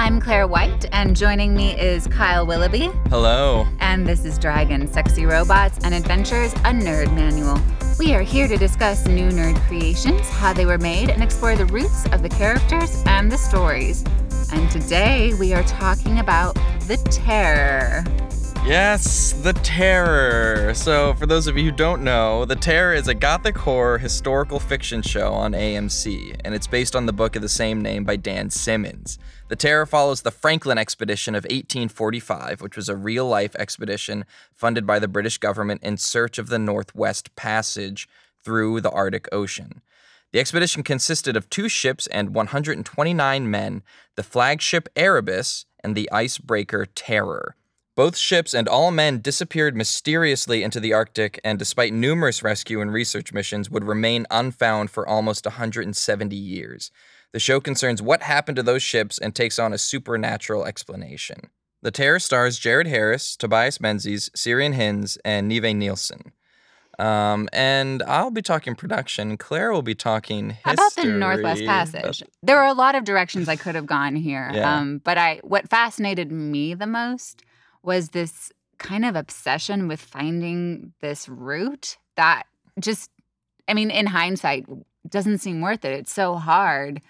I'm Claire White, and joining me is Kyle Willoughby. Hello. And this is Dragon Sexy Robots and Adventures, a nerd manual. We are here to discuss new nerd creations, how they were made, and explore the roots of the characters and the stories. And today we are talking about the Terror. Yes, The Terror. So, for those of you who don't know, The Terror is a gothic horror historical fiction show on AMC, and it's based on the book of the same name by Dan Simmons. The Terror follows the Franklin expedition of 1845, which was a real life expedition funded by the British government in search of the Northwest Passage through the Arctic Ocean. The expedition consisted of two ships and 129 men, the flagship Erebus and the icebreaker Terror. Both ships and all men disappeared mysteriously into the Arctic and, despite numerous rescue and research missions, would remain unfound for almost 170 years. The show concerns what happened to those ships and takes on a supernatural explanation. The Terror stars Jared Harris, Tobias Menzies, Ciarán Hinds, and Nive Nielsen. Um, and I'll be talking production. Claire will be talking history. About the Northwest Passage. There are a lot of directions I could have gone here. Yeah. Um, but I what fascinated me the most was this kind of obsession with finding this route that just I mean, in hindsight, doesn't seem worth it. It's so hard.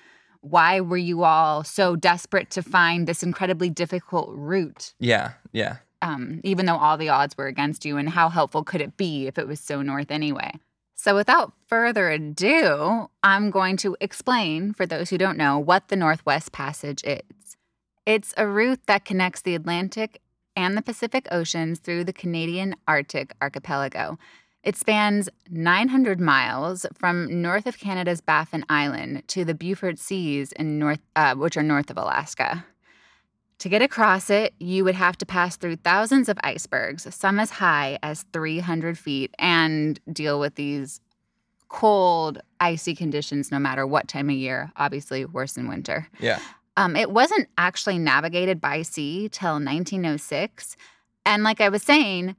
Why were you all so desperate to find this incredibly difficult route? Yeah, yeah. um, even though all the odds were against you, and how helpful could it be if it was so north anyway? So, without further ado, I'm going to explain for those who don't know what the Northwest Passage is. It's a route that connects the Atlantic and the Pacific Oceans through the Canadian Arctic archipelago. It spans 900 miles from north of Canada's Baffin Island to the Beaufort Seas in north, uh, which are north of Alaska. To get across it, you would have to pass through thousands of icebergs, some as high as 300 feet, and deal with these cold, icy conditions no matter what time of year, obviously worse in winter. Yeah. Um, it wasn't actually navigated by sea till 1906. And like I was saying,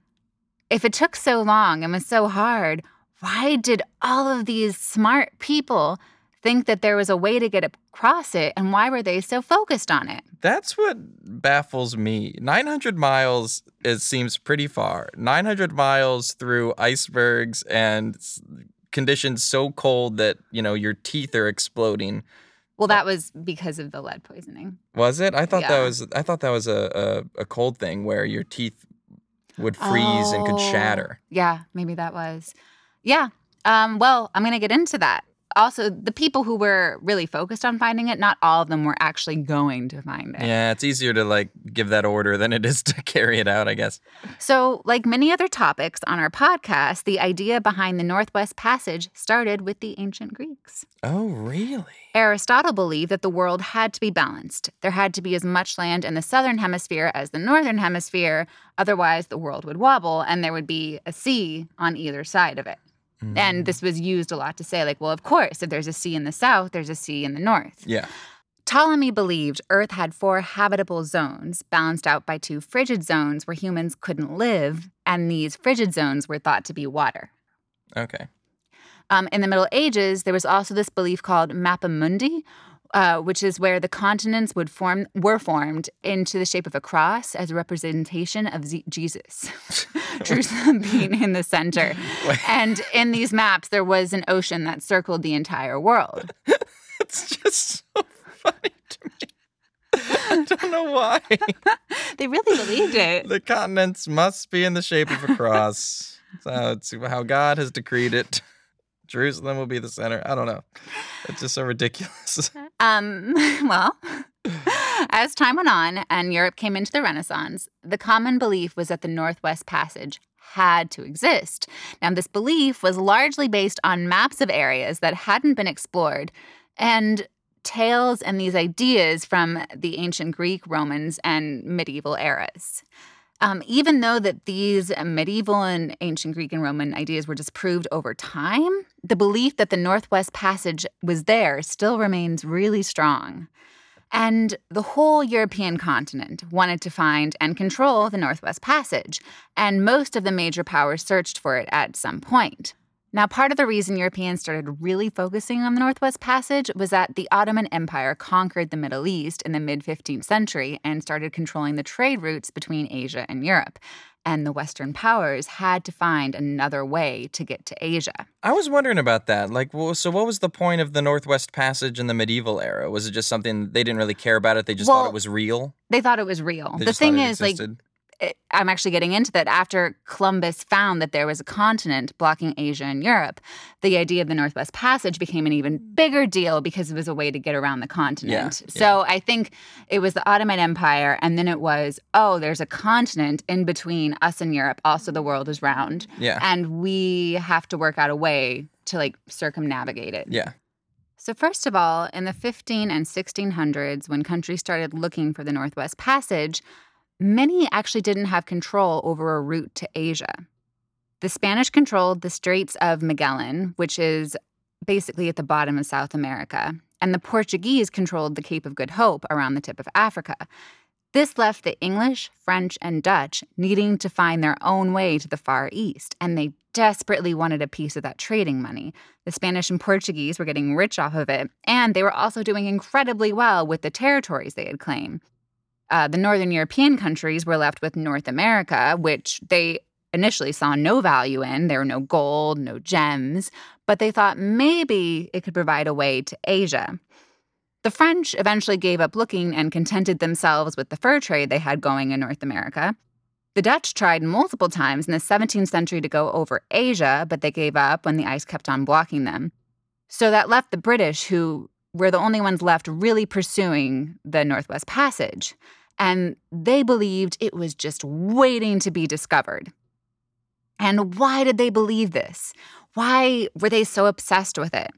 if it took so long and was so hard, why did all of these smart people think that there was a way to get across it? And why were they so focused on it? That's what baffles me. 900 miles it seems pretty far. 900 miles through icebergs and conditions so cold that, you know, your teeth are exploding. Well, that was because of the lead poisoning. Was it? I thought that was I thought that was a, a, a cold thing where your teeth would freeze and could Oh, shatter. Yeah, maybe that was. Yeah. Um, well, I'm going to get into that. Also, the people who were really focused on finding it, not all of them were actually going to find it. Yeah, it's easier to like give that order than it is to carry it out, I guess. So, like many other topics on our podcast, the idea behind the Northwest Passage started with the ancient Greeks. Oh, really? Aristotle believed that the world had to be balanced. There had to be as much land in the southern hemisphere as the northern hemisphere, otherwise, the world would wobble and there would be a sea on either side of it. Mm. And this was used a lot to say, like, well, of course, if there's a sea in the south, there's a sea in the north. Yeah. Ptolemy believed Earth had four habitable zones, balanced out by two frigid zones where humans couldn't live, and these frigid zones were thought to be water. Okay. Um, in the Middle Ages, there was also this belief called Mappamundi, uh, which is where the continents would form were formed into the shape of a cross as a representation of Z- Jesus, Jerusalem being in the center. Wait. And in these maps, there was an ocean that circled the entire world. It's just so funny to me. I don't know why. They really believed it. the continents must be in the shape of a cross. so it's how God has decreed it. Jerusalem will be the center. I don't know. It's just so ridiculous. Um, well, as time went on and Europe came into the Renaissance, the common belief was that the Northwest Passage had to exist. Now, this belief was largely based on maps of areas that hadn't been explored and tales and these ideas from the ancient Greek, Romans, and medieval eras. Um, even though that these medieval and ancient Greek and Roman ideas were disproved over time, the belief that the Northwest Passage was there still remains really strong. And the whole European continent wanted to find and control the Northwest Passage, and most of the major powers searched for it at some point. Now, part of the reason Europeans started really focusing on the Northwest Passage was that the Ottoman Empire conquered the Middle East in the mid 15th century and started controlling the trade routes between Asia and Europe. And the Western powers had to find another way to get to Asia. I was wondering about that. Like, well, so what was the point of the Northwest Passage in the medieval era? Was it just something they didn't really care about it? They just thought it was real? They thought it was real. They the thing is, like, existed? it- I'm actually getting into that after Columbus found that there was a continent blocking Asia and Europe, the idea of the Northwest Passage became an even bigger deal because it was a way to get around the continent. yeah. So I think it was the Ottoman Empire, and then it was, oh, there's a continent in between us and Europe. Also, the world is round, yeah. and we have to work out a way to like circumnavigate it. Yeah. So, first of all, in the 15 and 1600s, when countries started looking for the Northwest Passage, many actually didn't have control over a route to Asia. The Spanish controlled the Straits of Magellan, which is basically at the bottom of South America, and the Portuguese controlled the Cape of Good Hope around the tip of Africa. This left the English, French, and Dutch needing to find their own way to the Far East, and they desperately wanted a piece of that trading money. The Spanish and Portuguese were getting rich off of it, and they were also doing incredibly well with the territories they had claimed. Uh, the Northern European countries were left with North America, which they initially saw no value in. There were no gold, no gems, but they thought maybe it could provide a way to Asia. The French eventually gave up looking and contented themselves with the fur trade they had going in North America. The Dutch tried multiple times in the 17th century to go over Asia, but they gave up when the ice kept on blocking them. So that left the British, who were the only ones left really pursuing the Northwest Passage. And they believed it was just waiting to be discovered. And why did they believe this? Why were they so obsessed with it?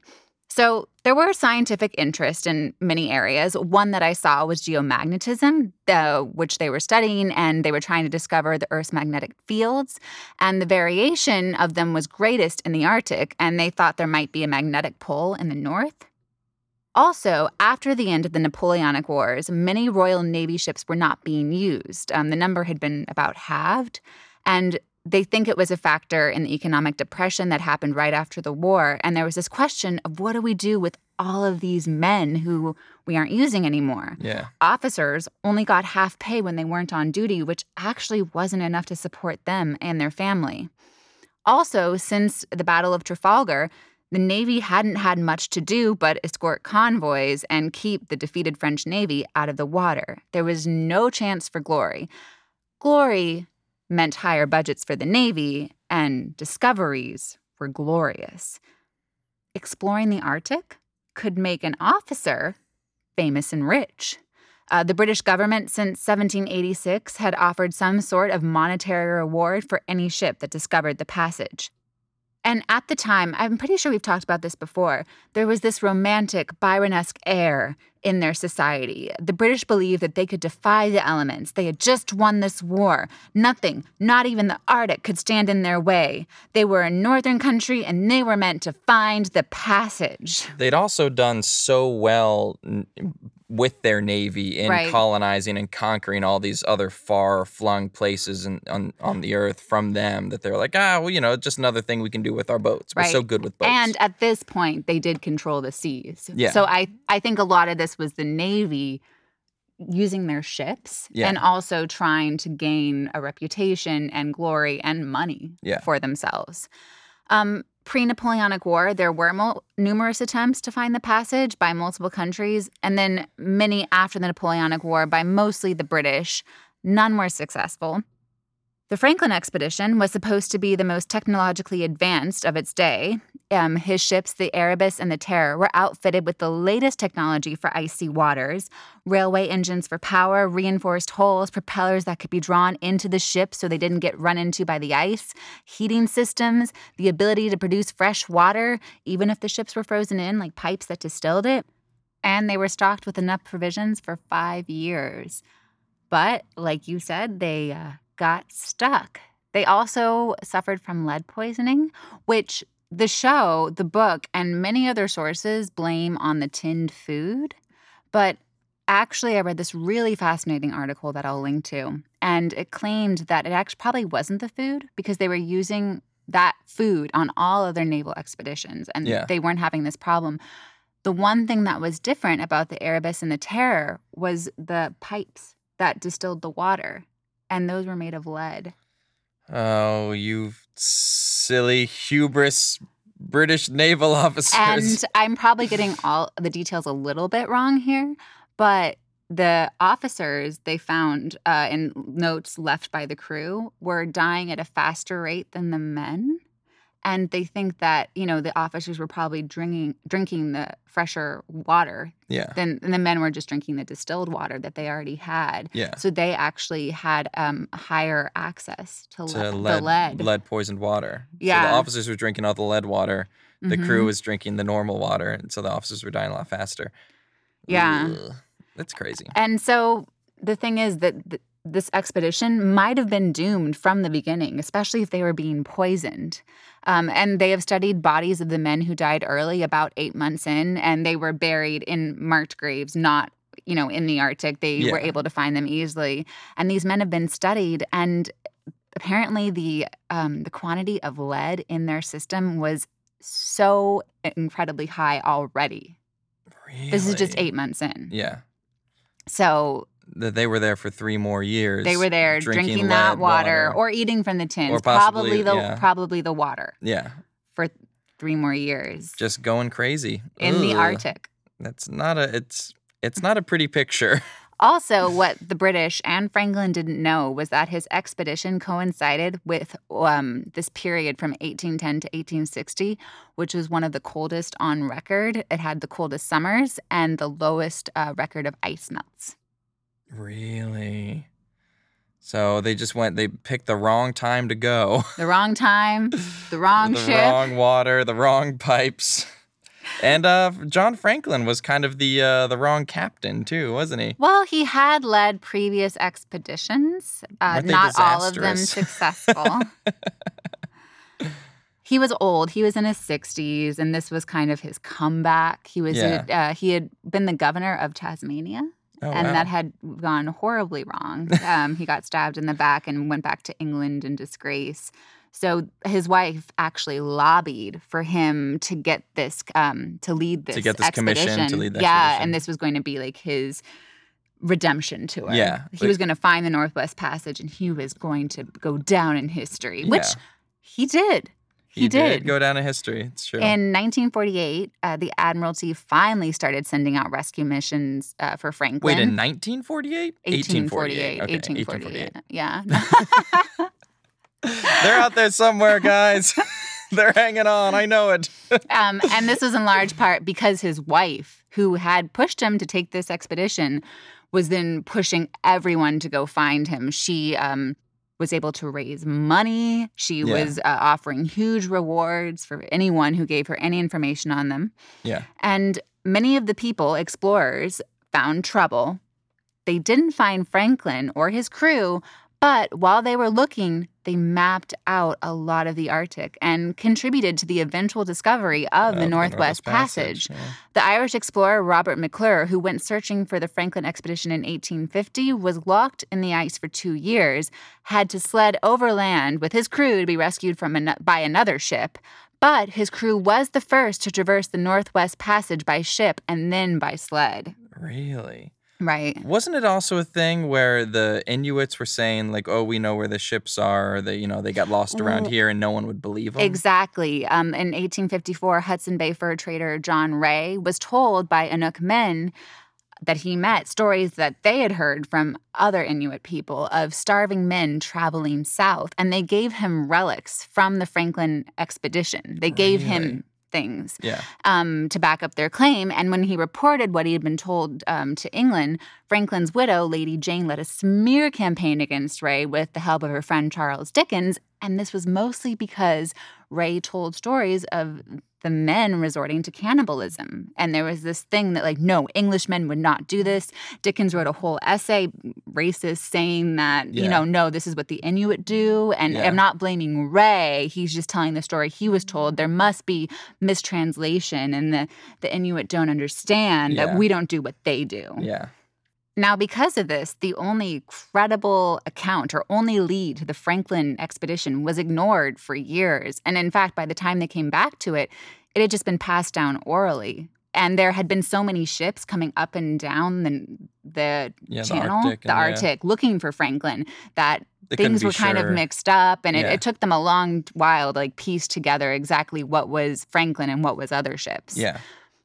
So, there were scientific interest in many areas. One that I saw was geomagnetism, which they were studying, and they were trying to discover the Earth's magnetic fields. And the variation of them was greatest in the Arctic, and they thought there might be a magnetic pole in the north. Also, after the end of the Napoleonic Wars, many Royal Navy ships were not being used. Um, the number had been about halved, and they think it was a factor in the economic depression that happened right after the war. And there was this question of what do we do with all of these men who we aren't using anymore? Yeah. Officers only got half pay when they weren't on duty, which actually wasn't enough to support them and their family. Also, since the Battle of Trafalgar, the Navy hadn't had much to do but escort convoys and keep the defeated French Navy out of the water. There was no chance for glory. Glory meant higher budgets for the Navy, and discoveries were glorious. Exploring the Arctic could make an officer famous and rich. Uh, the British government since 1786 had offered some sort of monetary reward for any ship that discovered the passage. And at the time, I'm pretty sure we've talked about this before, there was this romantic Byronesque air in their society. The British believed that they could defy the elements. They had just won this war. Nothing, not even the Arctic, could stand in their way. They were a northern country and they were meant to find the passage. They'd also done so well with their navy in Right. colonizing and conquering all these other far-flung places in, on on the earth from them that they're like, ah, well, you know, just another thing we can do with our boats. We're so good with boats. And at this point, they did control the seas. Yeah. So I, I think a lot of this was the Navy using their ships Yeah. and also trying to gain a reputation and glory and money Yeah. for themselves. Um, Pre Napoleonic War, there were numerous attempts to find the passage by multiple countries, and then many after the Napoleonic War by mostly the British. None were successful. The Franklin expedition was supposed to be the most technologically advanced of its day. Um, his ships, the Erebus and the Terror, were outfitted with the latest technology for icy waters railway engines for power, reinforced hulls, propellers that could be drawn into the ship so they didn't get run into by the ice, heating systems, the ability to produce fresh water, even if the ships were frozen in, like pipes that distilled it. And they were stocked with enough provisions for five years. But like you said, they uh, got stuck. They also suffered from lead poisoning, which the show, the book, and many other sources blame on the tinned food. But actually, I read this really fascinating article that I'll link to, and it claimed that it actually probably wasn't the food because they were using that food on all other naval expeditions, and Yeah. they weren't having this problem. The one thing that was different about the Erebus and the Terror was the pipes that distilled the water, and those were made of lead. Oh, you silly hubris British naval officers. And I'm probably getting all the details a little bit wrong here, but the officers they found uh, in notes left by the crew were dying at a faster rate than the men. And they think that, you know, the officers were probably drinking drinking the fresher water yeah. than and the men were just drinking the distilled water that they already had. Yeah. So they actually had um, higher access to, To le- lead, the lead. lead poisoned water. yeah So the officers were drinking all the lead water. The crew Mhm. was drinking the normal water, and so the officers were dying a lot faster. Yeah. Ugh, that's crazy. And so the thing is that th- this expedition might have been doomed from the beginning, especially if they were being poisoned. Um, and they have studied bodies of the men who died early, about eight months in, and they were buried in marked graves, not you know in the Arctic. They were able to find them easily, and these men have been studied and. Apparently, the um, the quantity of lead in their system was so incredibly high already. Really? This is just eight months in. Yeah. So That they were there for three more years. They were there drinking, drinking that water, water. or eating from the tins. Or probably the yeah. probably the water Yeah. for three more years Just going crazy. in the Arctic. That's not a it's it's not a pretty picture. Also, what the British and Franklin didn't know was that his expedition coincided with um, this period from 1810 to 1860, which was one of the coldest on record. It had the coldest summers and the lowest uh, record of ice melts. Really? So they just went they picked the wrong time to go. The wrong time, the wrong the ship. The wrong water, the wrong pipes. And uh, John Franklin was kind of the uh, the wrong captain too, wasn't he? Well, he had led previous expeditions, uh, they all of them successful. he was old. He was in his 60s, and this was kind of his comeback. He was Yeah. uh, he had been the governor of Tasmania, Oh, and wow. that had gone horribly wrong. Um, he got stabbed in the back and went back to England in disgrace. So his wife actually lobbied for him to get this, um, to lead this To get this commission to expedition. lead the yeah, expedition. and this was going to be like his redemption tour. Yeah, he but- was going to find the Northwest Passage, and he was going to go down in history, which Yeah. he did. He, he did. go down in history. It's true. In 1948, uh, the Admiralty finally started sending out rescue missions uh, for Franklin. Wait, in 1948? 1848. Okay, 1848. Yeah. They're out there somewhere, guys. They're hanging on. I know it. um, and this was in large part because his wife, who had pushed him to take this expedition, was then pushing everyone to go find him. She um, was able to raise money. She Yeah. was uh, offering huge rewards for anyone who gave her any information on them. Yeah. And many of the people, explorers, found trouble. They didn't find Franklin or his crew, but while they were looking, they mapped out a lot of the Arctic and contributed to the eventual discovery of the Of Northwest Passage. yeah. The Irish explorer Robert McClure, who went searching for the Franklin expedition in 1850, was locked in the ice for two years, had to sled overland with his crew to be rescued from an- by another ship. But his crew was the first to traverse the Northwest Passage by ship and then by sled. Really? Right. Wasn't it also a thing where the Inuits were saying like, "Oh, we know where the ships are. They, you know, they got lost around here, and no one would believe them." Exactly. Um, in 1854, Hudson Bay fur trader John Rae was told by Inuk men that he met stories that they had heard from other Inuit people of starving men traveling south, and they gave him relics from the Franklin expedition. They gave Really? him things Yeah. um, to back up their claim. And when he reported what he had been told um, to England, Franklin's widow, Lady Jane, led a smear campaign against Rae with the help of her friend Charles Dickens. And this was mostly because Rae told stories of the men resorting to cannibalism. And there was this thing that, like, no, Englishmen would not do mm. this. Dickens wrote a whole essay, racist, saying that, you know, no, this is what the Inuit do. And Yeah. I'm not blaming Rae. He's just telling the story he was told. There must be mistranslation, and the, the Inuit don't understand Yeah. that we don't do what they do. Yeah. Now, because of this, the only credible account or only lead to the Franklin expedition was ignored for years. And in fact, by the time they came back to it, it had just been passed down orally. And there had been so many ships coming up and down the, the Yeah, the channel, Arctic the and- yeah. Arctic, looking for Franklin, that They things were kind sure. of mixed up. And it, Yeah. it took them a long while to like piece together exactly what was Franklin and what was other ships. Yeah.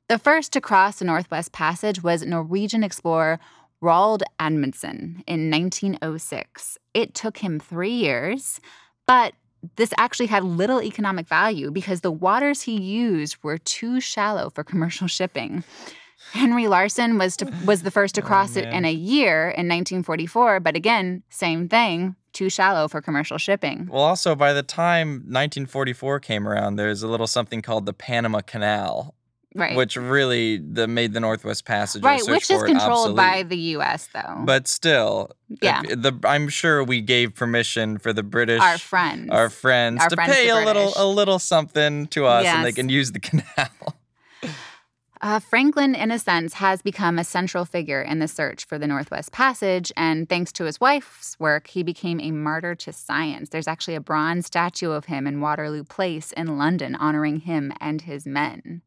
The first to cross the Northwest Passage was Norwegian explorer Roald Amundsen in 1906. It took him three years, but this actually had little economic value because the waters he used were too shallow for commercial shipping. Henry Larsen was to, was the first to Oh, cross it in a year in 1944, but again, same thing, too shallow for commercial shipping. Well, also by the time 1944 came around, there's a little something called the Panama Canal, Right. which really the made the Northwest Passage. right, search which is controlled by the US though. But still, yeah, the I'm sure we gave permission for the British, our friends. our friends, Our to friends, pay the a little a little something to us, and they can use the canal. Uh, Franklin, in a sense, has become a central figure in the search for the Northwest Passage, and thanks to his wife's work, he became a martyr to science. There's actually a bronze statue of him in Waterloo Place in London honoring him and his men.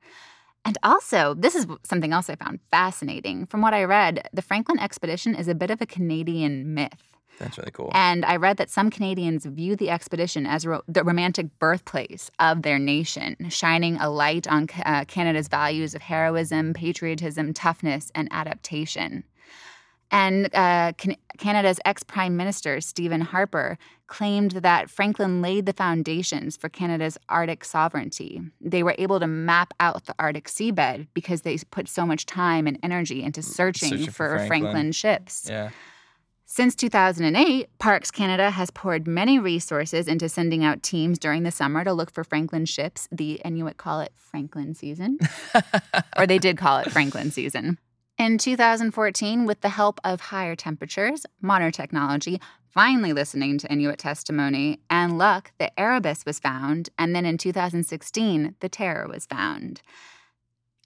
And also, this is something else I found fascinating. From what I read, the Franklin expedition is a bit of a Canadian myth. That's really cool. And I read that some Canadians view the expedition as ro- the romantic birthplace of their nation, shining a light on uh, Canada's values of heroism, patriotism, toughness, and adaptation. And uh, Can- Canada's ex Prime Minister, Stephen Harper, claimed that Franklin laid the foundations for Canada's Arctic sovereignty. They were able to map out the Arctic seabed because they put so much time and energy into searching, Searching for for, Franklin. Franklin ships. yeah. Since 2008, Parks Canada has poured many resources into sending out teams during the summer to look for Franklin ships. The Inuit call it Franklin season, or they did call it Franklin season. In 2014, with the help of higher temperatures, modern technology, finally listening to Inuit testimony, and luck, the Erebus was found, and then in 2016, the Terror was found.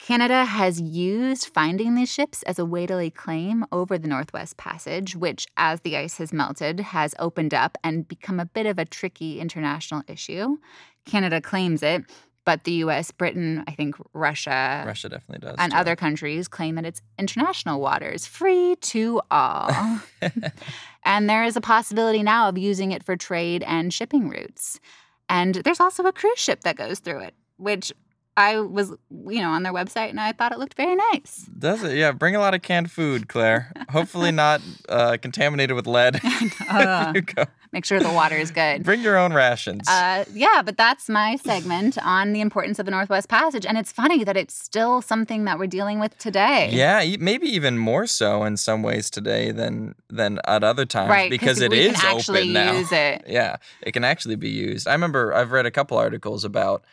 Canada has used finding these ships as a way to lay claim over the Northwest Passage, which, as the ice has melted, has opened up and become a bit of a tricky international issue. Canada claims it, but the US, Britain, I think Russia, Russia definitely does. and too. other countries claim that it's international waters, free to all. and there is a possibility now of using it for trade and shipping routes. And there's also a cruise ship that goes through it, which I was, you know, on their website and I thought it looked very nice. Does it? Yeah. Bring a lot of canned food, Claire. Hopefully not uh, contaminated with lead. Uh, you go. make sure the water is good. Bring your own rations. Uh, yeah, but that's my segment on the importance of the Northwest Passage. And it's funny that it's still something that we're dealing with today. Yeah, maybe even more so in some ways today than than at other times Right, because it is open now. it. Yeah, it can actually be used. I remember I've read a couple articles about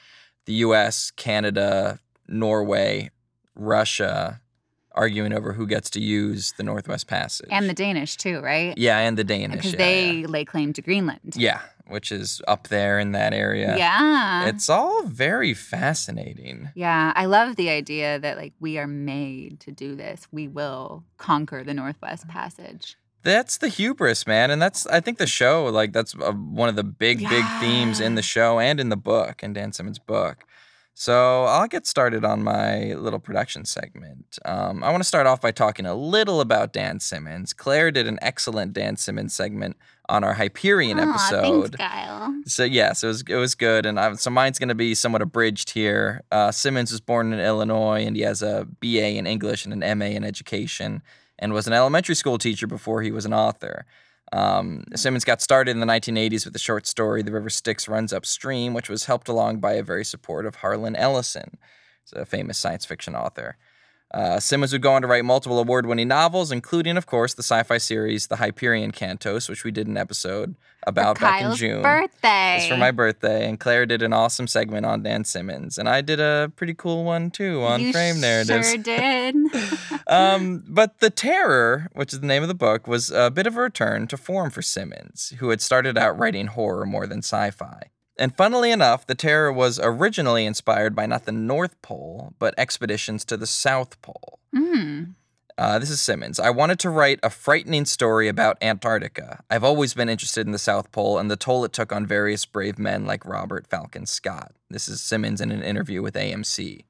the U.S., Canada, Norway, Russia arguing over who gets to use the Northwest Passage And the Danish, too, right? yeah, and the Danish Because yeah, they yeah. lay claim to Greenland. yeah, which is up there in that area. Yeah. It's all very fascinating. yeah, I love the idea that like we are made to do this. We will conquer the Northwest mm. Passage. That's the hubris, man, and that's I think the show like that's uh, one of the big big themes in the show and in the book in Dan Simmons' book. So I'll get started on my little production segment. Um, I want to start off by talking a little about Dan Simmons. Claire did an excellent Dan Simmons segment on our Hyperion Aw, episode. thanks, Kyle. So yes, it was it was good, and I, so mine's going to be somewhat abridged here. Uh, Simmons was born in Illinois, and he has a BA in English and an MA in education, and was an elementary school teacher before he was an author. Um, Simmons got started in the 1980s with the short story "The River Styx Runs Upstream," which was helped along by a very supportive Harlan Ellison, a famous science fiction author. Uh, Simmons would go on to write multiple award winning novels, including, of course, the sci fi series The Hyperion Cantos, which we did an episode about back in June. birthday. It's for my birthday, and Claire did an awesome segment on Dan Simmons, and I did a pretty cool one too on you frame narratives. Sure did. um, but The Terror, which is the name of the book, was a bit of a return to form for Simmons, who had started out writing horror more than sci fi. And funnily enough, The Terror was originally inspired by not the North Pole, but expeditions to the South Pole. mm. Uh, this is Simmons. I wanted to write a frightening story about Antarctica. I've always been interested in the South Pole and the toll it took on various brave men like Robert Falcon Scott. This is Simmons in an interview with AMC.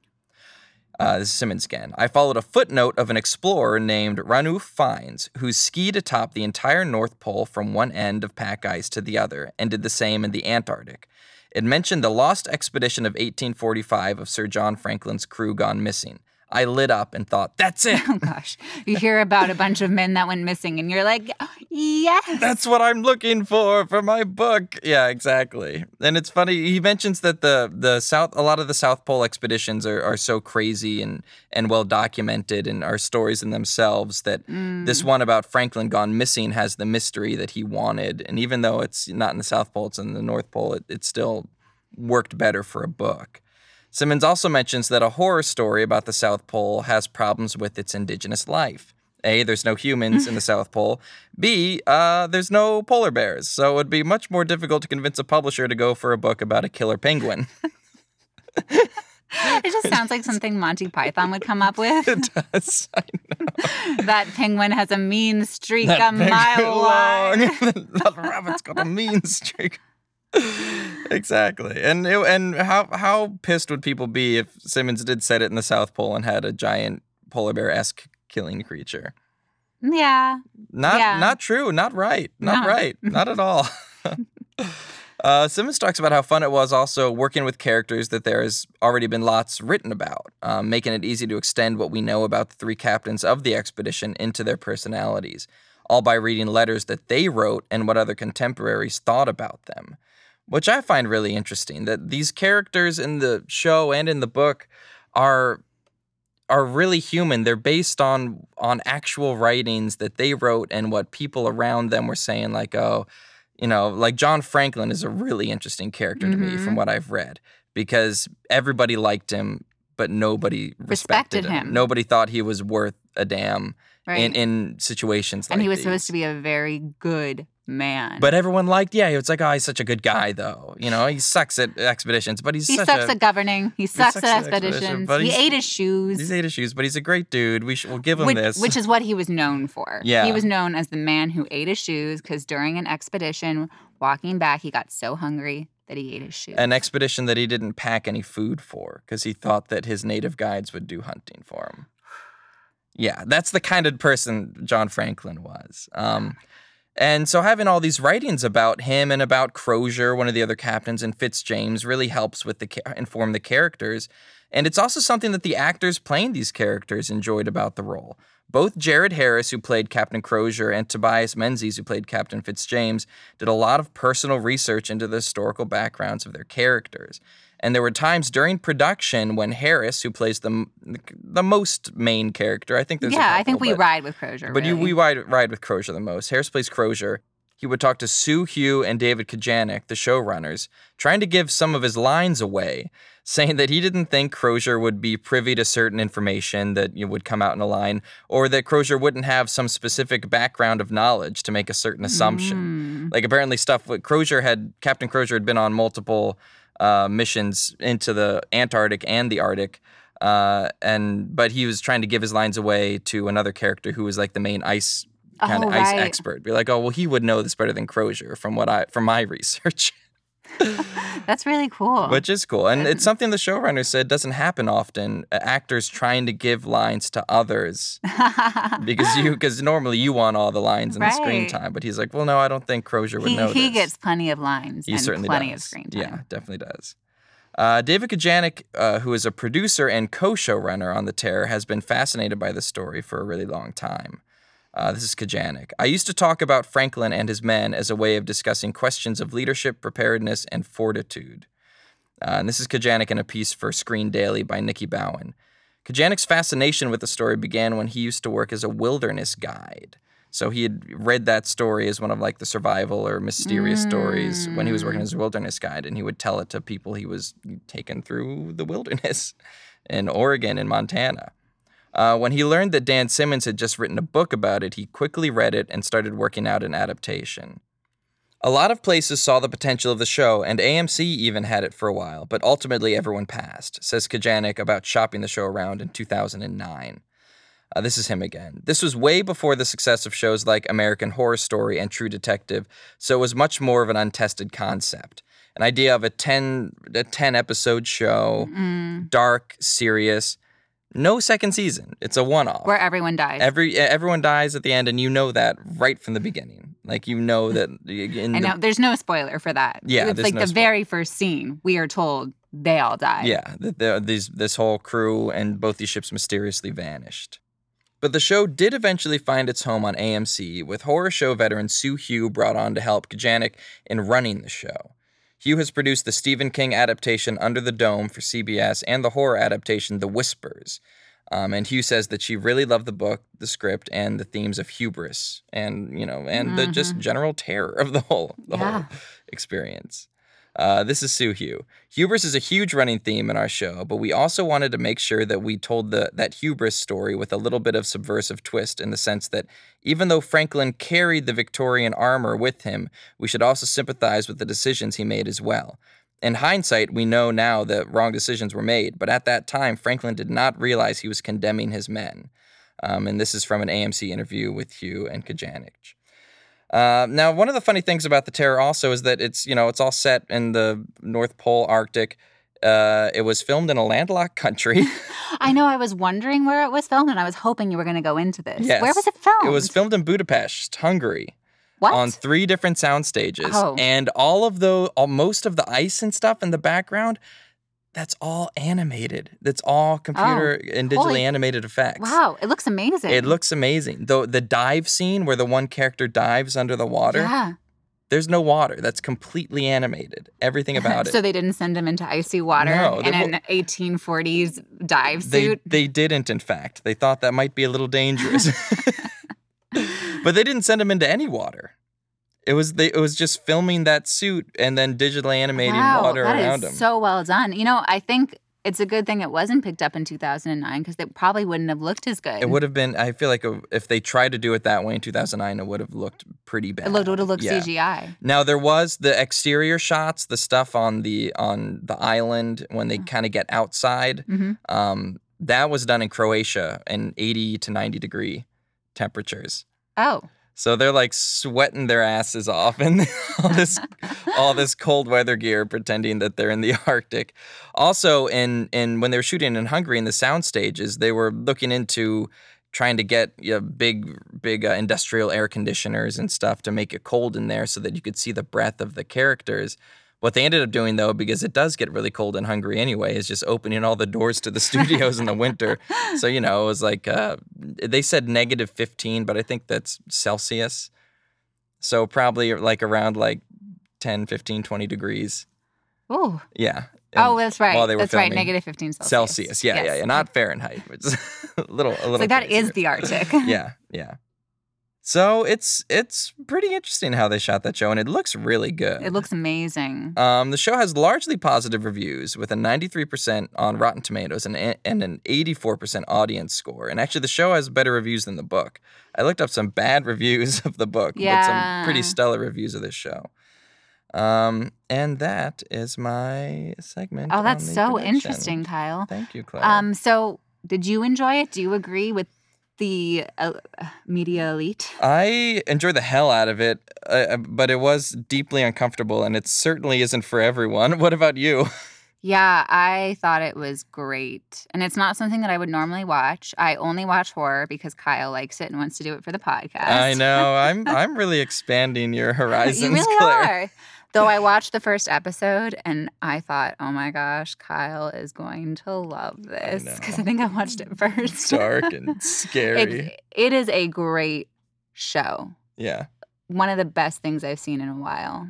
Uh, this is Simmons again. I followed a footnote of an explorer named Ranulph Fiennes, who skied atop the entire North Pole from one end of pack ice to the other, and did the same in the Antarctic. It mentioned the lost expedition of 1845 of Sir John Franklin's crew gone missing. I lit up and thought, that's it. Oh gosh. You hear about a bunch of men that went missing and you're like, yes. That's what I'm looking for for my book. Yeah, exactly. And it's funny. He mentions that the the South, a lot of the South Pole expeditions are, are so crazy and and well documented and are stories in themselves. That Mm. this one about Franklin gone missing has the mystery that he wanted. And even though it's not in the South Pole, it's in the North Pole. It, it still worked better for a book. Simmons also mentions that a horror story about the South Pole has problems with its indigenous life. A, there's no humans in the South Pole. B, uh, there's no polar bears, so it would be much more difficult to convince a publisher to go for a book about a killer penguin. It just sounds like something Monty Python would come up with. it does. I know. that penguin has a mean streak That a mile penguin long. that rabbit's got a mean streak. Exactly. And it, and how how pissed would people be if Simmons did set it in the South Pole and had a giant polar bear esque killing creature? yeah. Not Yeah. not true. Not right. Not No. right. Not at all. uh, Simmons talks about how fun it was also working with characters that there has already been lots written about, um, making it easy to extend what we know about the three captains of the expedition into their personalities, all by reading letters that they wrote and what other contemporaries thought about them. Which I find really interesting that these characters in the show and in the book are are really human. They're based on on actual writings that they wrote and what people around them were saying. Like, oh, you know, like John Franklin is a really interesting character to me from Mhm. what I've read because everybody liked him, but nobody respected, Respected him. Nobody thought he was worth a damn Right. in in situations like and he was these. supposed to be a very good man. But everyone liked, yeah, it's like, oh, he's such a good guy, though. You know, he sucks at expeditions, but he's he sucks a, at governing. He sucks, sucks at at expedition, expeditions. He ate his shoes. He's ate his shoes, but he's a great dude. We should, we'll give him which, this. which is what he was known for. Yeah. He was known as the man who ate his shoes because during an expedition, walking back, he got so hungry that he ate his shoes. an expedition that he didn't pack any food for because he thought that his native guides would do hunting for him. Yeah, that's the kind of person John Franklin was. Um, and so having all these writings about him and about Crozier, one of the other captains, and Fitzjames really helps with the inform the characters. And it's also something that the actors playing these characters enjoyed about the role. Both Jared Harris, who played Captain Crozier, and Tobias Menzies, who played Captain Fitzjames, did a lot of personal research into the historical backgrounds of their characters. And there were times during production when Harris, who plays the the most main character, I think there's a yeah, I think we but- ride with Crozier. but you, we ride, ride with Crozier the most. Harris plays Crozier. He would talk to Soo Hugh and David Kajganich, the showrunners, trying to give some of his lines away, saying that he didn't think Crozier would be privy to certain information that you know, would come out in a line, or that Crozier wouldn't have some specific background of knowledge to make a certain assumption. Mm. Like apparently stuff Crozier had Captain Crozier had been on multiple uh, missions into the Antarctic and the Arctic. Uh, and but he was trying to give his lines away to another character who was like the main ice kind Oh, of ice right. expert. Be like, oh well, he would know this better than Crozier from what I from my research, That's really cool. which is cool. And it's something the showrunner said doesn't happen often. uh, Actors trying to give lines to others because you because normally you want all the lines in the screen time, but he's like, well, no, I don't think Crozier would he, know he gets plenty of lines He and certainly plenty does. of screen time. Yeah, definitely does. Uh, David Kajganich, uh, who is a producer and co-showrunner on The Terror, has been fascinated by the story for a really long time. Uh, this is Kajganich. I used to talk about Franklin and his men as a way of discussing questions of leadership, preparedness, and fortitude. Uh, and this is Kajganich in a piece for Screen Daily by Nikki Bowen. Kajganich's fascination with the story began when he used to work as a wilderness guide. So he had read that story as one of like the survival or mysterious stories when he was working as a wilderness guide, and he would tell it to people he was taken through the wilderness in Oregon and Montana. Uh, when he learned that Dan Simmons had just written a book about it, he quickly read it and started working out an adaptation. A lot of places saw the potential of the show, and AMC even had it for a while, but ultimately everyone passed, says Kajganich about shopping the show around in 2009. Uh, this is him again. This was way before the success of shows like American Horror Story and True Detective, so it was much more of an untested concept. An idea of a 10, a 10 episode show, Mm, dark, serious, no second season. It's a one off. where everyone dies. Every everyone dies at the end, and you know that right from the beginning. Like you know that. In I the- know there's no spoiler for that. Yeah, it's like no the spoiler. very first scene. We are told they all die. Yeah, the, these this whole crew and both these ships mysteriously vanished. But the show did eventually find its home on AMC, with horror show veteran Soo Hugh brought on to help Kajganich in running the show. Hugh has produced the Stephen King adaptation Under the Dome for CBS and the horror adaptation The Whispers. Um, and Hugh says that she really loved the book, the script, and the themes of hubris, and you know, and the just general terror of the whole the whole experience. Uh, this is Soo Hugh. Hubris is a huge running theme in our show, but we also wanted to make sure that we told the that hubris story with a little bit of subversive twist in the sense that even though Franklin carried the Victorian armor with him, we should also sympathize with the decisions he made as well. In hindsight, we know now that wrong decisions were made, but at that time, Franklin did not realize he was condemning his men. Um, and this is from an AMC interview with Hugh and Kajganich. Uh, now, one of the funny things about the Terror also is that it's you know it's all set in the North Pole Arctic. Uh, it was filmed in a landlocked country. I know. I was wondering where it was filmed, and I was hoping you were going to go into this. Yes. Where was it filmed? it was filmed in Budapest, Hungary, what? on three different sound stages, Oh. and all of the all, most of the ice and stuff in the background. That's all animated. That's all computer oh, and digitally Oh. Holy- animated effects. wow, it looks amazing. It looks amazing. Though the dive scene where the one character dives under the water, Yeah. there's no water. That's completely animated. Everything about it. so they didn't send him into icy water No, in they- an 1840s dive they suit. they didn't in fact. They thought that might be a little dangerous. but they didn't send him into any water. It was they it was just filming that suit and then digitally animating wow, water that is around him. so well done. You know, I think it's a good thing it wasn't picked up in 2009 because it probably wouldn't have looked as good. it would have been I feel like uh, if they tried to do it that way in 2009 it would have looked pretty bad. It would have looked Yeah. CGI. Now there was the exterior shots, the stuff on the on the island when they kind of get outside. hmm Um, that was done in Croatia in 80 to 90 degree temperatures. Oh, So they're like sweating their asses off in all this all this cold weather gear, pretending that they're in the Arctic. Also, in in when they were shooting in Hungary in the sound stages, they were looking into trying to get you know, big big uh, industrial air conditioners and stuff to make it cold in there so that you could see the breath of the characters. What they ended up doing though, because it does get really cold in Hungary anyway, is just opening all the doors to the studios in the winter. So you know, it was like uh, they said negative 15, but I think that's Celsius. So probably like around like 10, 15, 20 degrees. oh, Yeah. oh, that's right. while they were that's right. Negative 15 Celsius. Celsius. Yeah, yeah, Yes. yeah. Not Fahrenheit, It's a little a little like that is crazier. the Arctic. yeah, yeah. So it's it's pretty interesting how they shot that show, and it looks really good. It looks amazing. Um, the show has largely positive reviews with a 93% on Rotten Tomatoes and, and an 84% audience score. And actually, the show has better reviews than the book. I looked up some bad reviews of the book, but some pretty stellar reviews of this show. Um, and that is my segment. Oh, that's so production. interesting, Kyle. Thank you, Claire. Um, so did you enjoy it? Do you agree with the uh, media elite? I enjoy the hell out of it, uh, but it was deeply uncomfortable, and it certainly isn't for everyone. What about you? Yeah, I thought it was great. And it's not something that I would normally watch. I only watch horror because Kyle likes it and wants to do it for the podcast. I know. I'm I'm really expanding your horizons, you really Claire. are. Though I watched the first episode and I thought, oh my gosh, Kyle is going to love this because I, know. think I watched it first. Dark and scary. It, it is a great show. yeah. One of the best things I've seen in a while.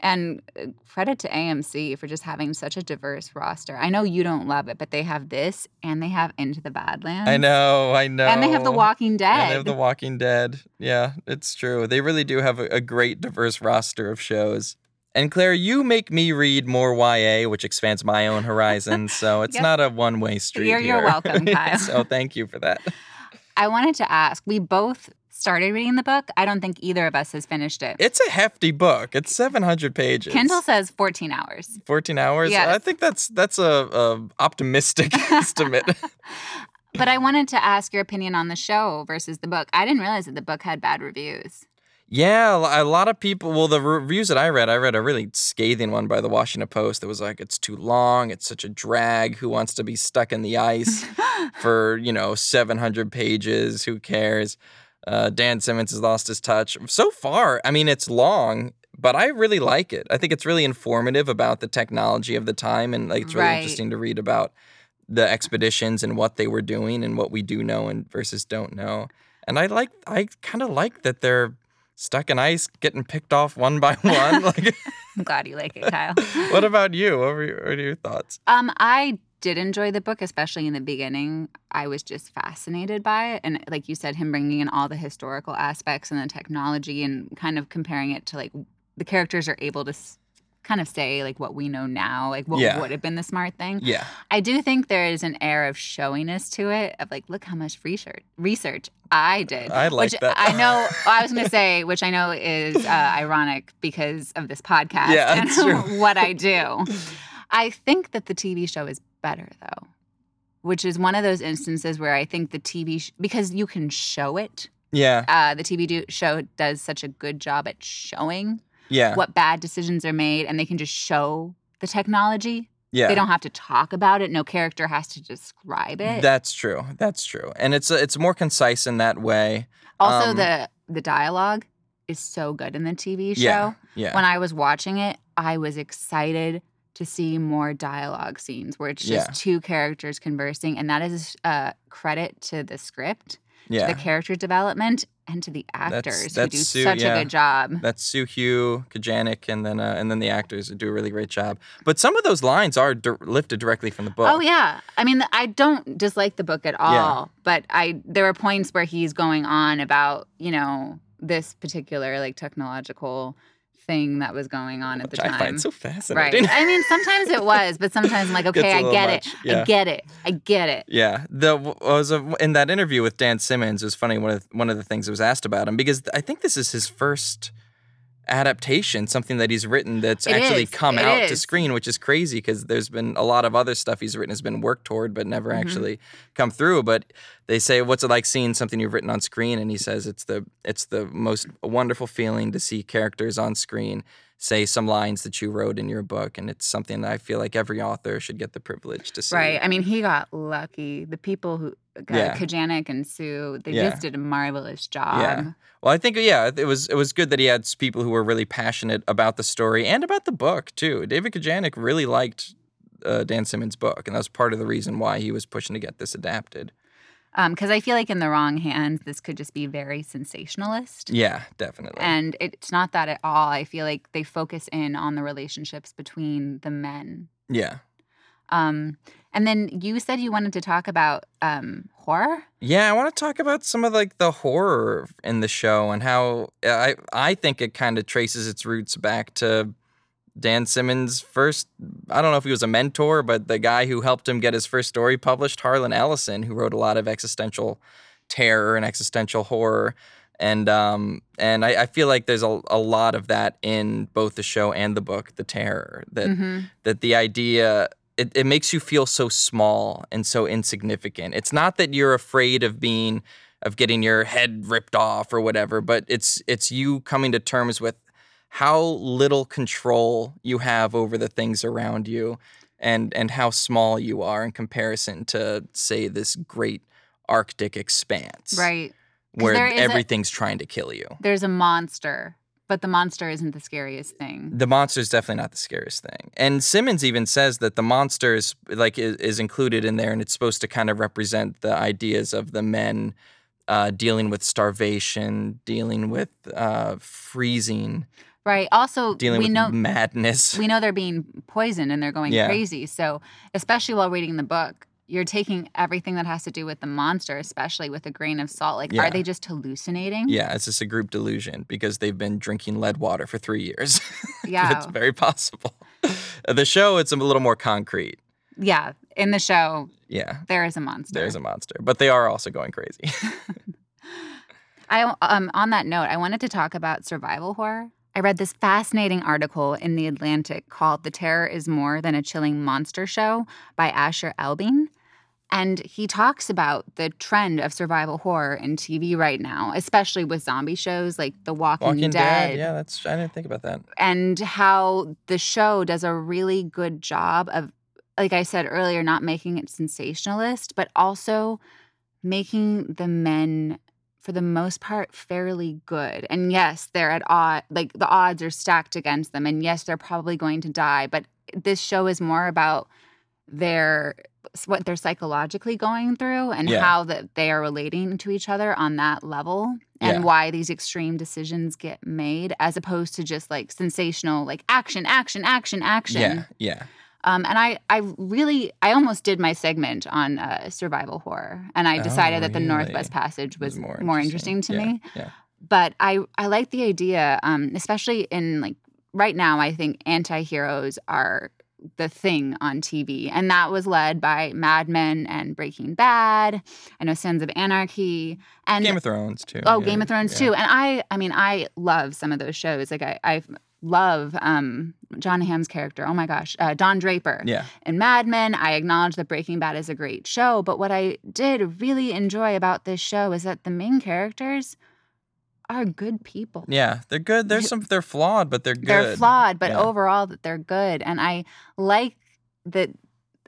And uh, credit to AMC for just having such a diverse roster. I know you don't love it, but they have this and they have Into the Badlands. I know, I know. And they have The Walking Dead. And they have The Walking Dead. Yeah, it's true. They really do have a, a great diverse roster of shows. And Claire, you make me read more YA, which expands my own horizons. So it's Yep. not a one way street. You're- you're welcome, Kyle. so thank you for that. I wanted to ask we both started reading the book. I don't think either of us has finished it. It's a hefty book. It's 700 pages. Kindle says 14 hours. 14 hours. Yes. I think that's that's a, a optimistic estimate. But I wanted to ask your opinion on the show versus the book. I didn't realize that the book had bad reviews. Yeah, a lot of people. Well, the reviews that I read, I read a really scathing one by the Washington Post that was like, "It's too long. It's such a drag. Who wants to be stuck in the ice for you know 700 pages? Who cares?" Uh, Dan Simmons has lost his touch. So far, I mean, it's long, but I really like it. I think it's really informative about the technology of the time, and like it's really Right. interesting to read about the expeditions and what they were doing and what we do know and versus don't know. And I like, I kind of like that they're stuck in ice, getting picked off one by one. like, I'm glad you like it, Kyle. what about you? What were your, what are your thoughts? Um, I did enjoy the book, especially in the beginning. I was just fascinated by it, and like you said, him bringing in all the historical aspects and the technology, and kind of comparing it to like the characters are able to s- kind of say like what we know now, like what Yeah. would have been the smart thing. Yeah, I do think there is an air of showiness to it, of like, look how much research research I did. I like which that. I know. I was going to say, which I know is uh, ironic because of this podcast Yeah, and what I do. I think that the TV show is better though, which is one of those instances where I think the TV sh- because you can show it. yeah, Uh, the TV do- show does such a good job at showing yeah, what bad decisions are made, and they can just show the technology. yeah. They don't have to talk about it. No character has to describe it. That's true. That's true. And it's it's more concise in that way. also, um, the the dialogue is so good in the TV show. Yeah, yeah. When I was watching it, I was excited to see more dialogue scenes where it's just Yeah. two characters conversing, and that is a credit to the script, yeah. to the character development, and to the actors who that's do Sue- such yeah. a good job. That's Soo Hugh, Kajganich, and then uh, and then the actors do a really great job. But some of those lines are dir- lifted directly from the book. Oh yeah, I mean, I don't dislike the book at all, but I there are points where he's going on about you know this particular like technological thing that was going on at Which the I time. find so fascinating. Right. I mean, sometimes it was, but sometimes I'm like, okay, I get much, it. I get it. I get it. Yeah, the was a, in that interview with Dan Simmons. It was funny. One of one of the things that was asked about him because I think this is his first adaptation, something that he's written that's It actually is. come It out to screen, which is crazy because there's been a lot of other stuff he's written has been worked toward but never Mhm. actually come through. But they say, "What's it like seeing something you've written on screen?" And he says, "It's the it's the most wonderful feeling to see characters on screen." Say some lines that you wrote in your book, and it's something that I feel like every author should get the privilege to see. Right. I mean, he got lucky. The people who, uh, Yeah. Kajganich and Soo, they Yeah. just did a marvelous job. Yeah. Well, I think yeah, it was it was good that he had people who were really passionate about the story and about the book too. David Kajganich really liked uh, Dan Simmons' book, and that was part of the reason why he was pushing to get this adapted. Because I feel like in the wrong hands, this could just be very sensationalist. Yeah, definitely. And it's not that at all. I feel like they focus in on the relationships between the men. yeah, Um, and then you said you wanted to talk about um, horror. yeah. I want to talk about some of like the horror in the show and how I I think it kind of traces its roots back to. Dan Simmons' first, I don't know if he was a mentor, but the guy who helped him get his first story published, Harlan Ellison, who wrote a lot of existential terror and existential horror. And um, and I, I feel like there's a, a lot of that in both the show and the book, The Terror. That Mhm. that the idea it, it makes you feel so small and so insignificant. It's not that you're afraid of being of getting your head ripped off or whatever, but it's it's you coming to terms with how little control you have over the things around you and and how small you are in comparison to say this great arctic expanse Right. where is a- everything's trying to kill you. There's a monster, but the monster isn't the scariest thing. The monster is definitely not the scariest thing. And Simmons even says that the monster is like is, is included in there and it's supposed to kind of represent the ideas of the men uh, dealing with starvation, dealing with uh, freezing, Right. Also, dealing we with know madness. we know they're being poisoned and they're going Yeah. crazy. So, especially while reading the book, you're taking everything that has to do with the monster, especially with a grain of salt. Like, Yeah. are they just hallucinating? yeah, it's just a group delusion because they've been drinking lead water for three years. Yeah. it's very possible. the show, it's a little more concrete. Yeah. In the show, Yeah, there is a monster. there's a monster, but they are also going crazy. I um on that note, I wanted to talk about survival horror. I read this fascinating article in The Atlantic called The Terror is More Than a Chilling Monster Show by Asher Elbein. And he talks about the trend of survival horror in TV right now, especially with zombie shows like The Walking, Walking Dead, Dead. Yeah, that's I didn't think about that. and how the show does a really good job of, like I said earlier, not making it sensationalist, but also making the men, for the most part, fairly good. And yes, they're at odd, like the odds are stacked against them. And yes, they're probably going to die. But this show is more about their what they're psychologically going through and Yeah. how that they are relating to each other on that level and Yeah. why these extreme decisions get made as opposed to just like sensational like action action action action Yeah, yeah. Um, and I, I really, I almost did my segment on uh, survival horror, and I Oh, decided that the? Northwest Passage was was more, interesting, to Yeah, me. Yeah. But I, I like the idea, um, especially in like right now. I think anti-heroes are the thing on TV, and that was led by Mad Men and Breaking Bad. I know Sons of Anarchy and Game of Thrones too. Oh, yeah, Game of Thrones too. And I I mean I love some of those shows. Like I I love um Jon Hamm's character. Oh my gosh. Uh, Don Draper. Yeah. And Mad Men, I acknowledge that Breaking Bad is a great show, but what I did really enjoy about this show is that the main characters are good people. Yeah, they're good. There's some they're flawed, but they're good. They're flawed, but Yeah. overall that they're good. And I like that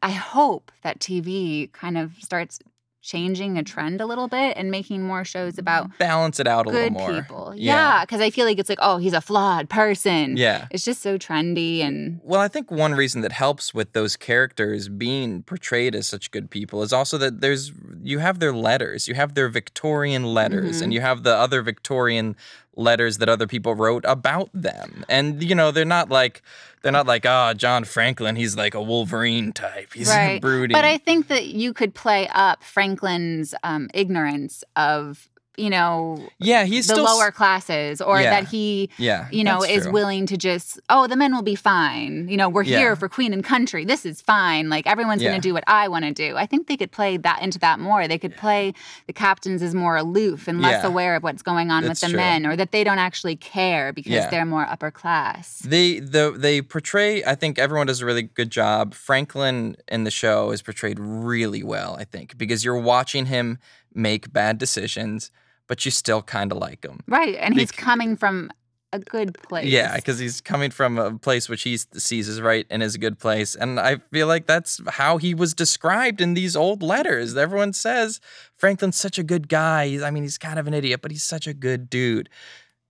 I hope that TV kind of starts changing a trend a little bit and making more shows about balance it out a good little more. people. Yeah. Yeah, because I feel like it's like, oh, he's a flawed person. Yeah. It's just so trendy and Well, I think one reason that helps with those characters being portrayed as such good people is also that there's you have their letters, you have their Victorian letters, Mhm. and you have the other Victorian letters that other people wrote about them. And you know, they're not like they're not like, ah, John Franklin, he's like a Wolverine type. He's Right. brooding. But I think that you could play up Franklin's um, ignorance of, you know, yeah, he's the still s- lower classes, or Yeah. that he, Yeah, you know, is true. willing to just, oh, the men will be fine. You know, we're Yeah. here for queen and country. This is fine. Like everyone's Yeah. going to do what I want to do. I think they could play that into that more. They could play the captains as more aloof and less aware of what's going on That's with the true. men, or that they don't actually care because they're more upper class. They the they portray. I think everyone does a really good job. Franklin in the show is portrayed really well. I think because you're watching him make bad decisions, but you still kind of like him. Right. And he's coming from a good place. Yeah, because he's coming from a place which he sees as right and is a good place, and I feel like that's how he was described in these old letters. Everyone says Franklin's such a good guy. He's, I mean, he's kind of an idiot, but he's such a good dude.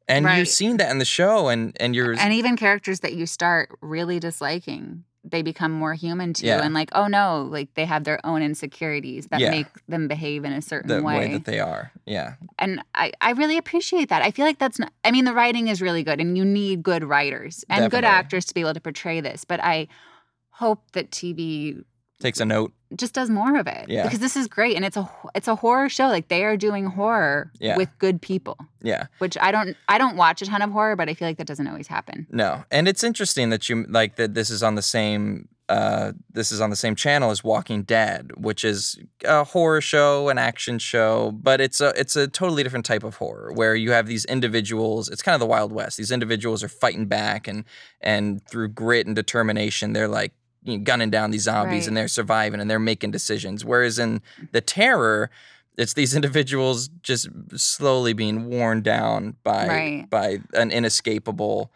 And Right. seeing that in the show, and and you're And even characters that you start really disliking, they become more human to you Yeah. and like, oh no, like they have their own insecurities that Yeah. make them behave in a certain the way. way that they are. Yeah, and I, I really appreciate that. I feel like that's not, I mean, the writing is really good and you need good writers and good actors to be able to portray this. But I hope that TV takes a note. Just does more of it Yeah. because this is great and it's a it's a horror show like they are doing horror Yeah. with good people Yeah. which I don't I don't watch a ton of horror but I feel like that doesn't always happen No, and it's interesting that you like that. This is on the same. Uh, this is on the same channel as Walking Dead, which is a horror show, an action show, but it's a it's a totally different type of horror where you have these individuals. It's kind of the Wild West. These individuals are fighting back, and and through grit and determination, they're like you know, gunning down these zombies, Right. and they're surviving, and they're making decisions. Whereas in the Terror. It's these individuals just slowly being worn down by Right. by an inescapable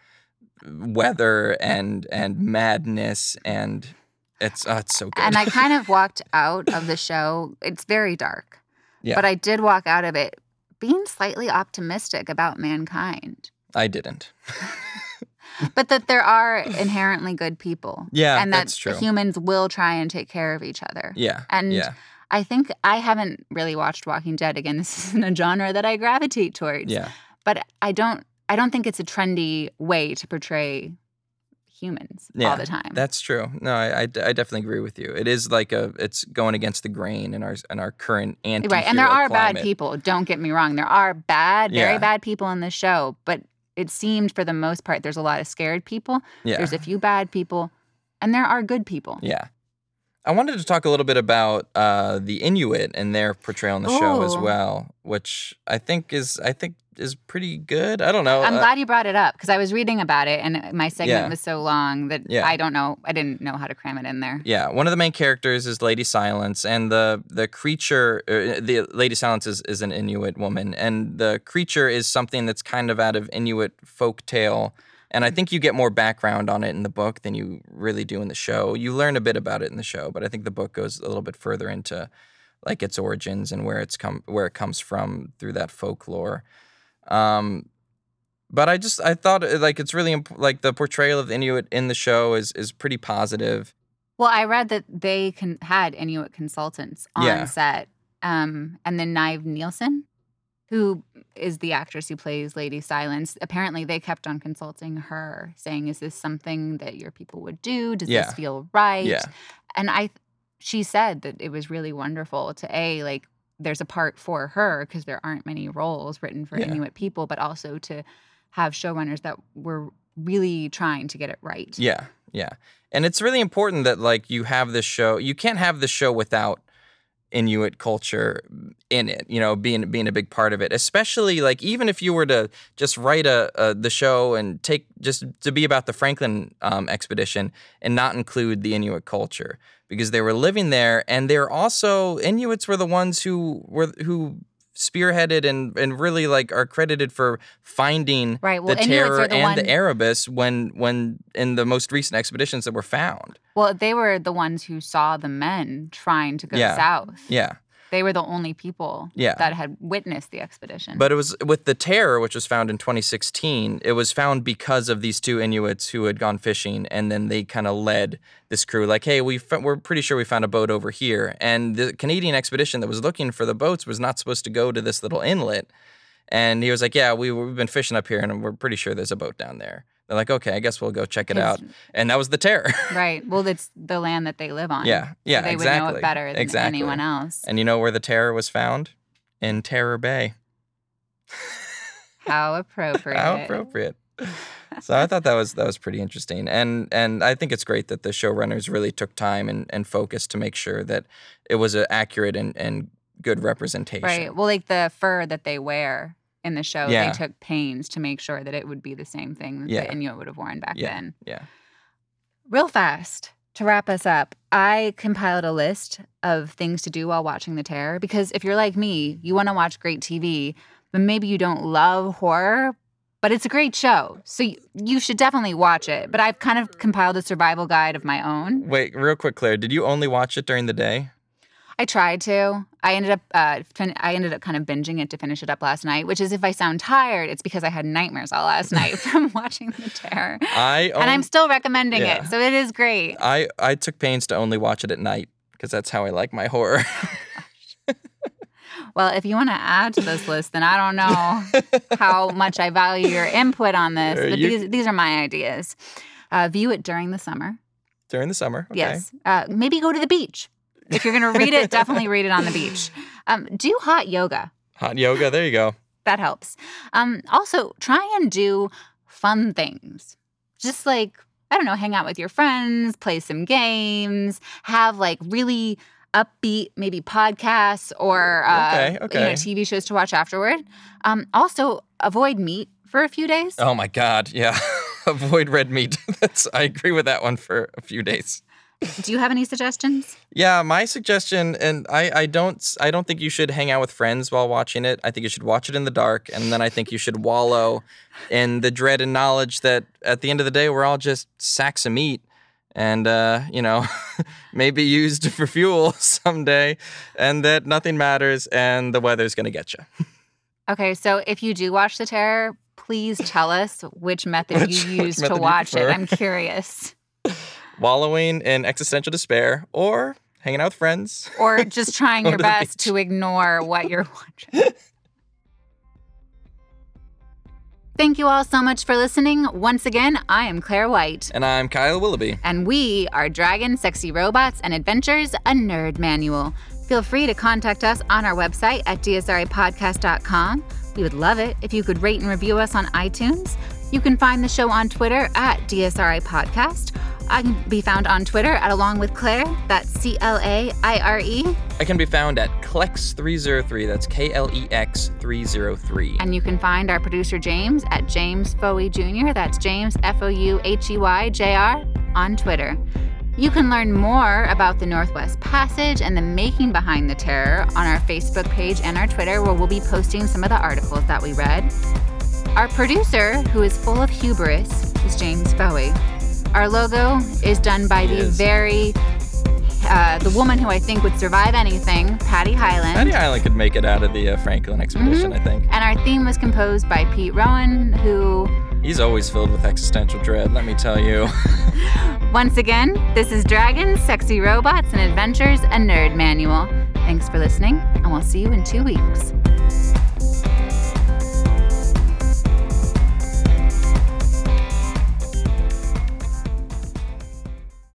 weather and and madness and it's oh, it's so good. and I kind of walked out of the show it's very dark Yeah. but I did walk out of it being slightly optimistic about mankind I didn't. but that there are inherently good people Yeah, and that that's true. humans will try and take care of each other Yeah. and yeah. I think I haven't really watched Walking Dead again. This isn't a genre that I gravitate towards. Yeah. But I don't I don't think it's a trendy way to portray humans Yeah, all the time. That's true. No, I, I, I definitely agree with you. It is like a it's going against the grain in our in our current anti right. And there are bad people. Don't get me wrong. There are bad, very Yeah. bad people in the show, but it seemed for the most part there's a lot of scared people. Yeah. There's a few bad people, and there are good people. Yeah. I wanted to talk a little bit about uh, the Inuit and their portrayal in the show as well, which I think is I think is pretty good. I don't know. I'm Uh, glad you brought it up because I was reading about it and my segment Yeah. was so long that Yeah. I don't know. I didn't know how to cram it in there. Yeah, one of the main characters is Lady Silence, and the the creature, uh, the Lady Silence is, is an Inuit woman, and the creature is something that's kind of out of Inuit folk tale. And I think you get more background on it in the book than you really do in the show. You learn a bit about it in the show, but I think the book goes a little bit further into like its origins and where it's come where it comes from through that folklore. Um, but I just I thought uh, like it's really imp- like the portrayal of Inuit in the show is is pretty positive. Well, I read that they can, had Inuit consultants on Yeah. set. Um, and then Nive Nielsen, who is the actress who plays Lady Silence, apparently they kept on consulting her, saying, Is this something that your people would do? Does Yeah. this feel right? Yeah. And I she said that it was really wonderful to A, like there's a part for her because there aren't many roles written for Yeah. Inuit people, but also to have showrunners that were really trying to get it right. Yeah, yeah. And it's really important that like you have this show. You can't have this show without Inuit culture in it, you know, being being a big part of it. Especially like even if you were to just write a, a the show and take just to be about the Franklin um, expedition and not include the Inuit culture because they were living there and they're also Inuits were the ones who were who spearheaded and and really like are credited for finding Right. Well, the terror the and one. the Erebus when when in the most recent expeditions that were found. Well, they were the ones who saw the men trying to go Yeah. south. Yeah. They were the only people Yeah. that had witnessed the expedition. But it was with the terror, which was found in 2016. It was found because of these two Inuits who had gone fishing, and then they kind of led this crew, like, "Hey, we f- we're pretty sure we found a boat over here." And the Canadian expedition that was looking for the boats was not supposed to go to this little inlet. And he was like, "Yeah, we we've been fishing up here, and we're pretty sure there's a boat down there." They're like, "Okay, I guess we'll go check it out." And that was the terror. right. Well, it's the land that they live on. yeah, yeah, so they exactly. would know it better than exactly. anyone else. And you know where the terror was found? In Terror Bay. How appropriate. How appropriate. so I thought that was that was pretty interesting, and and I think it's great that the showrunners really took time and and focused to make sure that it was an accurate and and good representation. Right. Well, like the fur that they wear in the show, Yeah. they took pains to make sure that it would be the same thing that Yeah. the Inuit would have worn back Yeah. then. Yeah. Real fast to wrap us up, I compiled a list of things to do while watching The Terror because if you're like me, you want to watch great TV, but maybe you don't love horror, but it's a great show. So you, you should definitely watch it. But I've kind of compiled a survival guide of my own. Wait, real quick, Claire. Did you only watch it during the day? I tried to. I ended up uh, fin- I ended up kind of binging it to finish it up last night, which is if I sound tired, it's because I had nightmares all last night from watching The Terror. I and I'm still recommending yeah. it. So it is great. I I took pains to only watch it at night because that's how I like my horror. Well, if you want to add to this list, then I don't know how much I value your input on this. But you- these, these are my ideas. Uh, view it during the summer. during the summer. Okay. Yes. Uh, maybe go to the beach. If you're going to read it, definitely read it on the beach. Um, do hot yoga. Hot yoga. There you go. That helps. Um, also, try and do fun things. Just like, I don't know, hang out with your friends, play some games, have like really upbeat maybe podcasts or uh, Okay, you know. TV shows to watch afterward. Um, also, avoid meat for a few days. Oh my God. Yeah. Avoid red meat. That's. I agree with that one for a few days. Do you have any suggestions? Yeah, my suggestion, and I, I don't, I don't think you should hang out with friends while watching it. I think you should watch it in the dark, and then I think you should wallow in the dread and knowledge that at the end of the day, we're all just sacks of meat, and uh, you know, maybe used for fuel someday, and that nothing matters, and the weather's gonna get you. Okay, so if you do watch The Terror, please tell us which method Which- you which use to watch it. I'm curious. Wallowing in existential despair, or hanging out with friends. Or just trying your to best to ignore what you're watching. Thank you all so much for listening. Once again, I am Claire White, And I'm Kyle Willoughby. and we are Dragon Sexy Robots and Adventures, a nerd manual. Feel free to contact us on our website at dsrapodcast.com. We would love it if you could rate and review us on iTunes. You can find the show on Twitter at DSRI Podcast. I can be found on Twitter at Along with Claire. That's C L A I R E. I can be found at Klex303. That's K L E X 303. And you can find our producer James at James Fouhey Jr. That's James F O U H E Y J R on Twitter. You can learn more about the Northwest Passage and the making behind the terror on our Facebook page and our Twitter, where we'll be posting some of the articles that we read. Our producer, who is full of hubris, is James Bowie. Our logo is done by the very, uh, the woman who I think would survive anything, Patty Highland. Patty Island could make it out of the uh, Franklin expedition, I think. And our theme was composed by Pete Rowan, who, He's always filled with existential dread, let me tell you. once again, this is Dragons, Sexy Robots, and Adventures, a Nerd Manual. Thanks for listening, and we'll see you in two weeks.